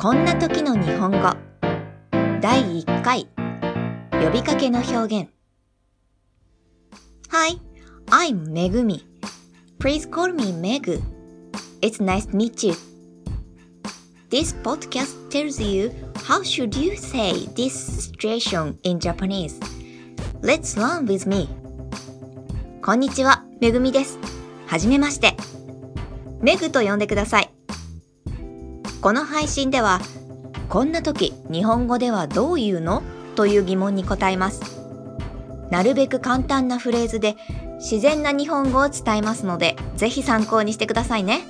こんな時の日本語第1回呼びかけの表現 Hi, I'm Megumi. Please call me Megu. It's nice to meet you. This podcast tells you how should you say this situation in Japanese. Let's learn with me. こんにちは、めぐみです。はじめまして。メグと呼んでください。この配信では、こんな時日本語ではどう言うの？という疑問に答えます。なるべく簡単なフレーズで自然な日本語を伝えますので、ぜひ参考にしてくださいね。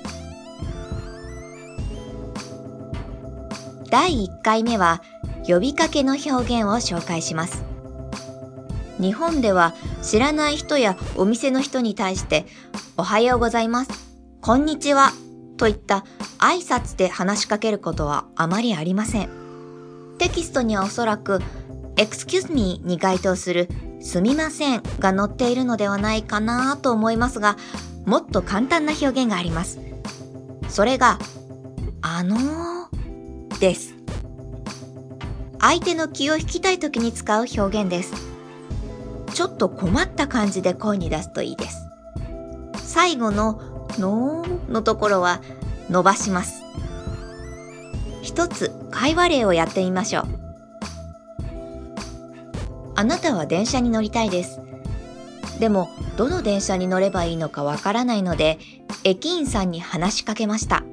第1回目は呼びかけの表現を紹介します。日本では知らない人やお店の人に対しておはようございます。こんにちは。といった挨拶で話しかけることはあまりありません。テキストにはおそらく excuse me に該当するすみませんが載っているのではないかなと思いますが、もっと簡単な表現があります。それが、あのー、です。相手の気を引きたい時に使う表現です。ちょっと困った感じで声に出すといいです。最後ののーのところは伸ばします。一つ会話例をやってみましょう。あなたは電車に乗りたいです。でも、どの電車に乗ればいいのかわからないので、駅員さんに話しかけました。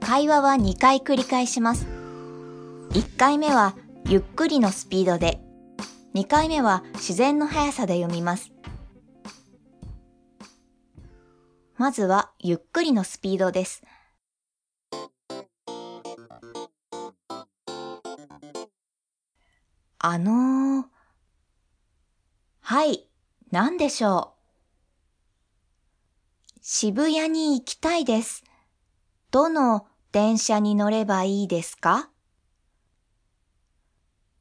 会話は2回繰り返します。1回目はゆっくりのスピードで、2回目は自然の速さで読みます。まずはゆっくりのスピードです。あのー、はい、何でしょう。渋谷に行きたいです。どの電車に乗ればいいですか？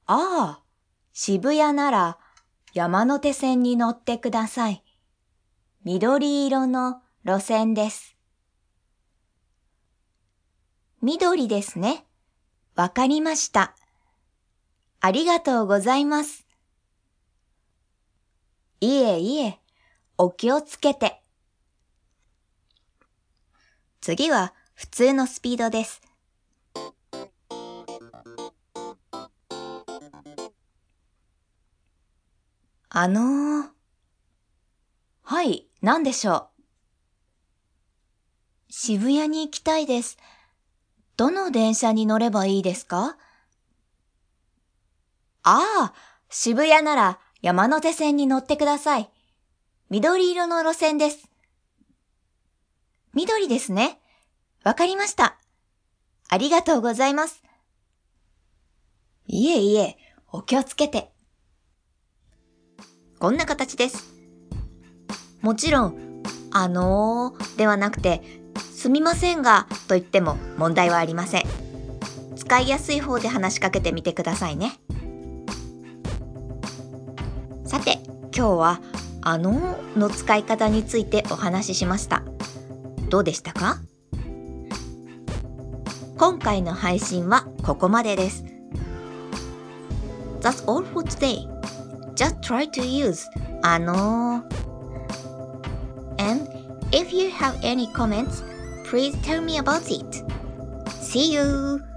ああ、渋谷なら山手線に乗ってください。緑色の路線です。緑ですね。わかりました。ありがとうございます。いえいえ、お気をつけて。次は普通のスピードです。あのー、はい、何でしょう？渋谷に行きたいです。どの電車に乗ればいいですか？ああ、渋谷なら山手線に乗ってください。緑色の路線です。緑ですね。わかりました。ありがとうございます。いえいえ、お気をつけて。こんな形です。もちろん、あのー、ではなくて、すみませんがと言っても問題はありません。使いやすい方で話しかけてみてくださいね。さて、今日はあのの使い方についてお話ししました。どうでしたか？今回の配信はここまでです。That's all for today. Just try to use あの And if you have any comments, please tell me about it. See you!